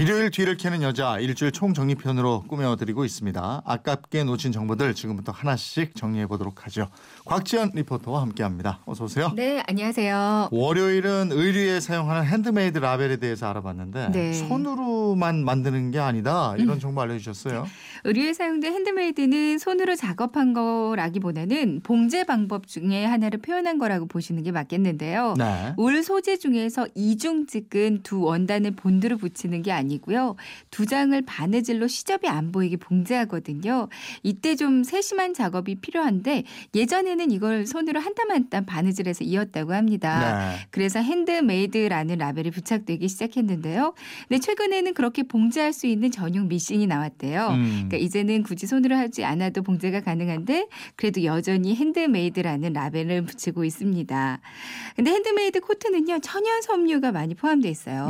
일요일 뒤를 캐는 여자 일주일 총정리편으로 꾸며드리고 있습니다. 아깝게 놓친 정보들 지금부터 하나씩 정리해 보도록 하죠. 곽지연 리포터와 함께합니다. 어서 오세요. 네, 안녕하세요. 월요일은 의류에 사용하는 핸드메이드 라벨에 대해서 알아봤는데 네. 손으로만 만드는 게 아니다 이런 정보 알려주셨어요. 의류에 사용된 핸드메이드는 손으로 작업한 거라기보다는 봉제 방법 중에 하나를 표현한 거라고 보시는 게 맞겠는데요. 네. 울 소재 중에서 이중직은 두 원단을 본드로 붙이는 게 아니 고요. 두 장을 바느질로 시접이 안 보이게 봉제하거든요. 이때 좀 세심한 작업이 필요한데 예전에는 이걸 손으로 한 땀 한 땀 바느질해서 이었다고 합니다. 네. 그래서 핸드메이드라는 라벨이 부착되기 시작했는데요. 근데 최근에는 그렇게 봉제할 수 있는 전용 미싱이 나왔대요. 음. 그러니까 이제는 굳이 손으로 하지 않아도 봉제가 가능한데 그래도 여전히 핸드메이드라는 라벨을 붙이고 있습니다. 근데 핸드메이드 코트는요 천연 섬유가 많이 포함되어 있어요.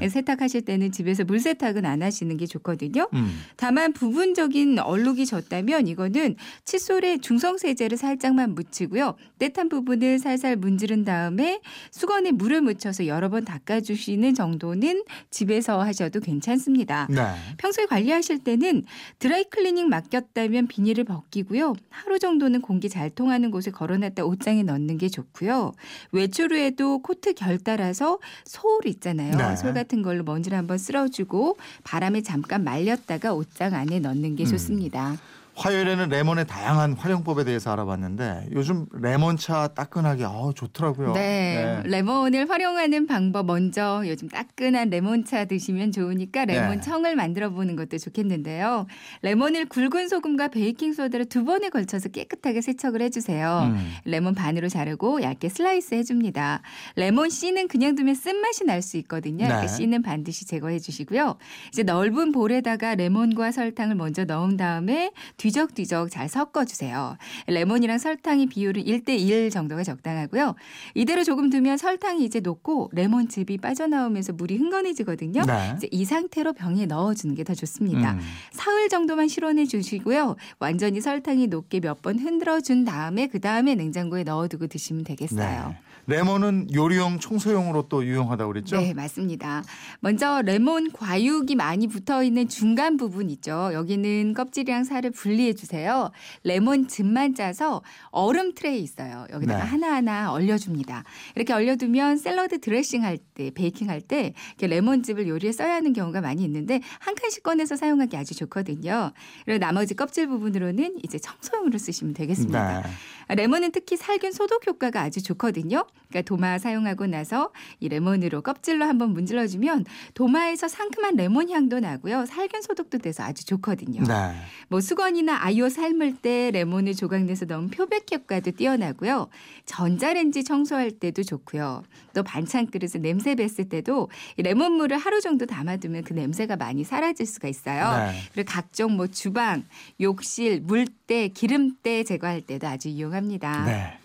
네. 세탁하실 때는 집에 서 물 세탁은 안 하시는 게 좋거든요. 음. 다만 부분적인 얼룩이 졌다면 이거는 칫솔에 중성 세제를 살짝만 묻히고요. 때 탄 부분을 살살 문지른 다음에 수건에 물을 묻혀서 여러 번 닦아주시는 정도는 집에서 하셔도 괜찮습니다. 네. 평소에 관리하실 때는 드라이클리닝 맡겼다면 비닐을 벗기고요. 하루 정도는 공기 잘 통하는 곳에 걸어놨다 옷장에 넣는 게 좋고요. 외출 후에도 코트 결 따라서 솔 있잖아요. 네. 솔 같은 걸로 먼지를 한번 쓸어 주고 바람에 잠깐 말렸다가 옷장 안에 넣는 게 음. 좋습니다. 화요일에는 레몬의 다양한 활용법에 대해서 알아봤는데 요즘 레몬차 따끈하게 어, 좋더라고요. 네. 레몬을 활용하는 방법 먼저 요즘 따끈한 레몬차 드시면 좋으니까 레몬 네. 청을 만들어 보는 것도 좋겠는데요. 레몬을 굵은 소금과 베이킹 소다로 두 번에 걸쳐서 깨끗하게 세척을 해주세요. 음. 레몬 반으로 자르고 얇게 슬라이스 해줍니다. 레몬 씨는 그냥 두면 쓴맛이 날 수 있거든요. 네. 씨는 반드시 제거해 주시고요. 이제 넓은 볼에다가 레몬과 설탕을 먼저 넣은 다음에 뒤 적뒤적 잘 섞어주세요. 레몬이랑 설탕의 비율은 1대1 정도가 적당하고요. 이대로 조금 두면 설탕이 이제 녹고 레몬즙이 빠져나오면서 물이 흥건해지거든요. 네. 이제 이 상태로 병에 넣어주는 게 더 좋습니다. 음. 사흘 정도만 실온해 주시고요. 완전히 설탕이 녹게 몇 번 흔들어 준 다음에 그 다음에 냉장고에 넣어두고 드시면 되겠어요. 네. 레몬은 요리용 청소용으로 또 유용하다고 그랬죠? 네, 맞습니다. 먼저 레몬 과육이 많이 붙어 있는 중간 부분 있죠. 여기는 껍질이랑 살을 분리 해 주세요. 레몬즙만 짜서 얼음 트레이 있어요. 여기다가 네. 하나하나 얼려줍니다. 이렇게 얼려두면 샐러드 드레싱 할 때, 베이킹 할 때 이렇게 레몬즙을 요리에 써야 하는 경우가 많이 있는데 한 칸씩 꺼내서 사용하기 아주 좋거든요. 그리고 나머지 껍질 부분으로는 이제 청소용으로 쓰시면 되겠습니다. 네. 레몬은 특히 살균 소독 효과가 아주 좋거든요. 그러니까 도마 사용하고 나서 이 레몬으로 껍질로 한번 문질러 주면 도마에서 상큼한 레몬 향도 나고요. 살균 소독도 돼서 아주 좋거든요. 네. 뭐 수건이 나 아이오 삶을 때 레몬을 조각내서 넣으면 표백 효과도 뛰어나고요. 전자레인지 청소할 때도 좋고요. 또 반찬 그릇에 냄새 뱄을 때도 이 레몬물을 하루 정도 담아두면 그 냄새가 많이 사라질 수가 있어요. 네. 그리고 각종 뭐 주방, 욕실, 물때, 기름때 제거할 때도 아주 유용합니다. 네.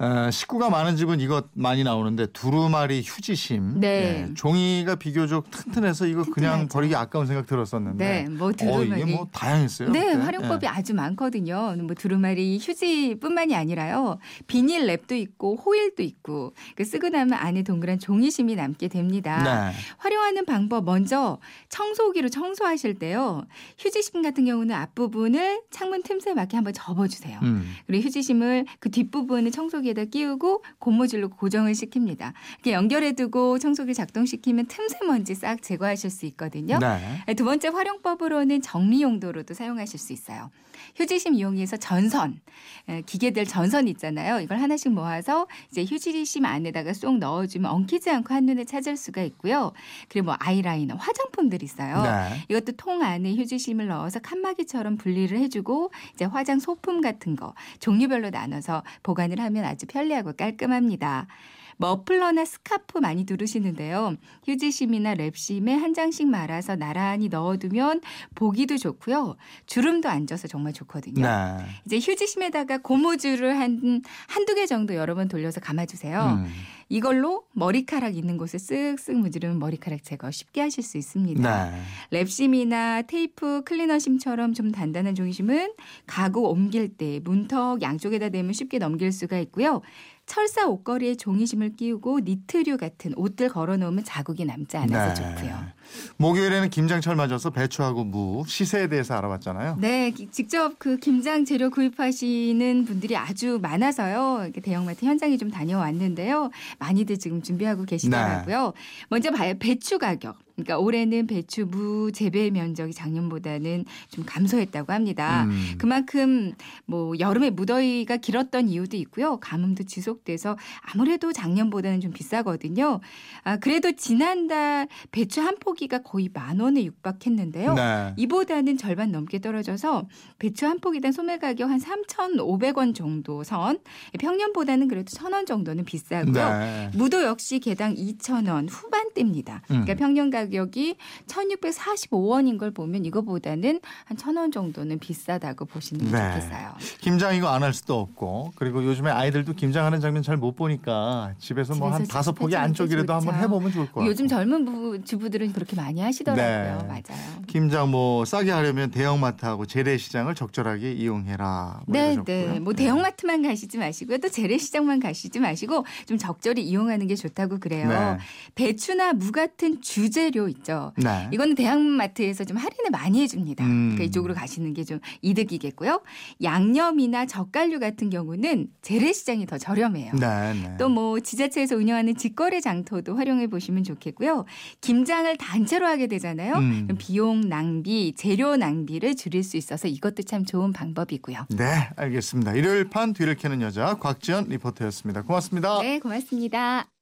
어, 식구가 많은 집은 이것 많이 나오는데 두루마리 휴지심. 네. 예, 종이가 비교적 튼튼해서 이거 그냥 튼튼하죠. 버리기 아까운 생각 들었었는데. 네, 뭐 어, 두루마리. 이게 뭐 다양했어요. 네, 그때? 활용법이 예. 아주 많거든요. 뭐 두루마리 휴지뿐만이 아니라요. 비닐 랩도 있고 호일도 있고 그 쓰고 나면 안에 동그란 종이심이 남게 됩니다. 네. 활용하는 방법 먼저 청소기로 청소하실 때요. 휴지심 같은 경우는 앞부분을 창문 틈새 맞게 한번 접어주세요. 음. 그리고 휴지심을 그 뒷부분을 청소기 에다 끼우고 고무줄로 고정을 시킵니다. 이렇게 연결해두고 청소기 작동시키면 틈새 먼지 싹 제거하실 수 있거든요. 네. 두 번째 활용법으로는 정리 용도로도 사용하실 수 있어요. 휴지심 이용해서 전선, 에, 기계들 전선 있잖아요. 이걸 하나씩 모아서 이제 휴지심 안에다가 쏙 넣어주면 엉키지 않고 한눈에 찾을 수가 있고요. 그리고 뭐 아이라이너, 화장품들 있어요. 네. 이것도 통 안에 휴지심을 넣어서 칸막이처럼 분리를 해주고 이제 화장 소품 같은 거 종류별로 나눠서 보관을 하면 아주 편리하고 깔끔합니다. 머플러나 스카프 많이 두르시는데요. 휴지심이나 랩심에 한 장씩 말아서 나란히 넣어두면 보기도 좋고요. 주름도 안 져서 정말 좋거든요. 네. 이제 휴지심에다가 고무줄을 한 한두 개 정도 여러 번 돌려서 감아주세요. 음. 이걸로 머리카락 있는 곳에 쓱쓱 문지르면 머리카락 제거 쉽게 하실 수 있습니다. 네. 랩심이나 테이프 클리너심처럼 좀 단단한 종이심은 가구 옮길 때 문턱 양쪽에다 대면 쉽게 넘길 수가 있고요. 철사 옷걸이에 종이심을 끼우고 니트류 같은 옷들 걸어 놓으면 자국이 남지 않아서 좋고요. 목요일에는 김장철 맞아서 배추하고 무 시세에 대해서 알아봤잖아요. 네, 기- 직접 그 김장 재료 구입하시는 분들이 아주 많아서요. 대형마트 현장에 좀 다녀왔는데요. 많이들 지금 준비하고 계시더라고요. 먼저 봐요. 배추 가격. 그러니까 올해는 배추 무 재배 면적이 작년보다는 좀 감소했다고 합니다. 음. 그만큼 뭐 여름에 무더위가 길었던 이유도 있고요. 가뭄도 지속 돼서 아무래도 작년보다는 좀 비싸거든요. 아, 그래도 지난달 배추 한 포기가 거의 만 원에 육박했는데요. 네. 이보다는 절반 넘게 떨어져서 배추 한 포기당 소매 가격 한 3,500원 정도 선. 평년보다는 그래도 1,000원 정도는 비싸고요. 네. 무도 역시 개당 2,000원 후반대입니다. 그러니까 음. 평년 가격이 1,645원인 걸 보면 이거보다는 한 1,000원 정도는 비싸다고 보시는 게 네. 좋겠어요. 김장 이거 안 할 수도 없고 그리고 요즘에 아이들도 김장하는 장면 잘 못 보니까 집에서 뭐 한 다섯 포기 안쪽이라도 한번. 해보면 좋을 것 같아요. 요즘 젊은 부, 주부들은 그렇게 많이 하시더라고요. 네. 맞아요. 김장 뭐 싸게 하려면 대형마트하고 재래시장을 적절하게 이용해라. 뭐 네, 이러셨고요. 네. 뭐 대형마트만 가시지 마시고요. 또 재래시장만 가시지 마시고 좀 적절히 이용하는 게 좋다고 그래요. 네. 배추나 무 같은 주재료 있죠. 네. 이거는 대형마트에서 좀 할인을 많이 해줍니다. 음. 그러니까 이쪽으로 가시는 게 좀 이득이겠고요. 양념이나 젓갈류 같은 경우는 재래시장이 더 저렴 해요. 네, 네. 또뭐 지자체에서 운영하는 직거래 장터도 활용해 보시면 좋겠고요. 김장을 단체로 하게 되잖아요. 음. 비용 낭비, 재료 낭비를 줄일 수 있어서 이것도 참 좋은 방법이고요. 네, 알겠습니다. 일요일 판 뒤를 캐는 여자 곽지연 리포터였습니다. 고맙습니다. 네, 고맙습니다.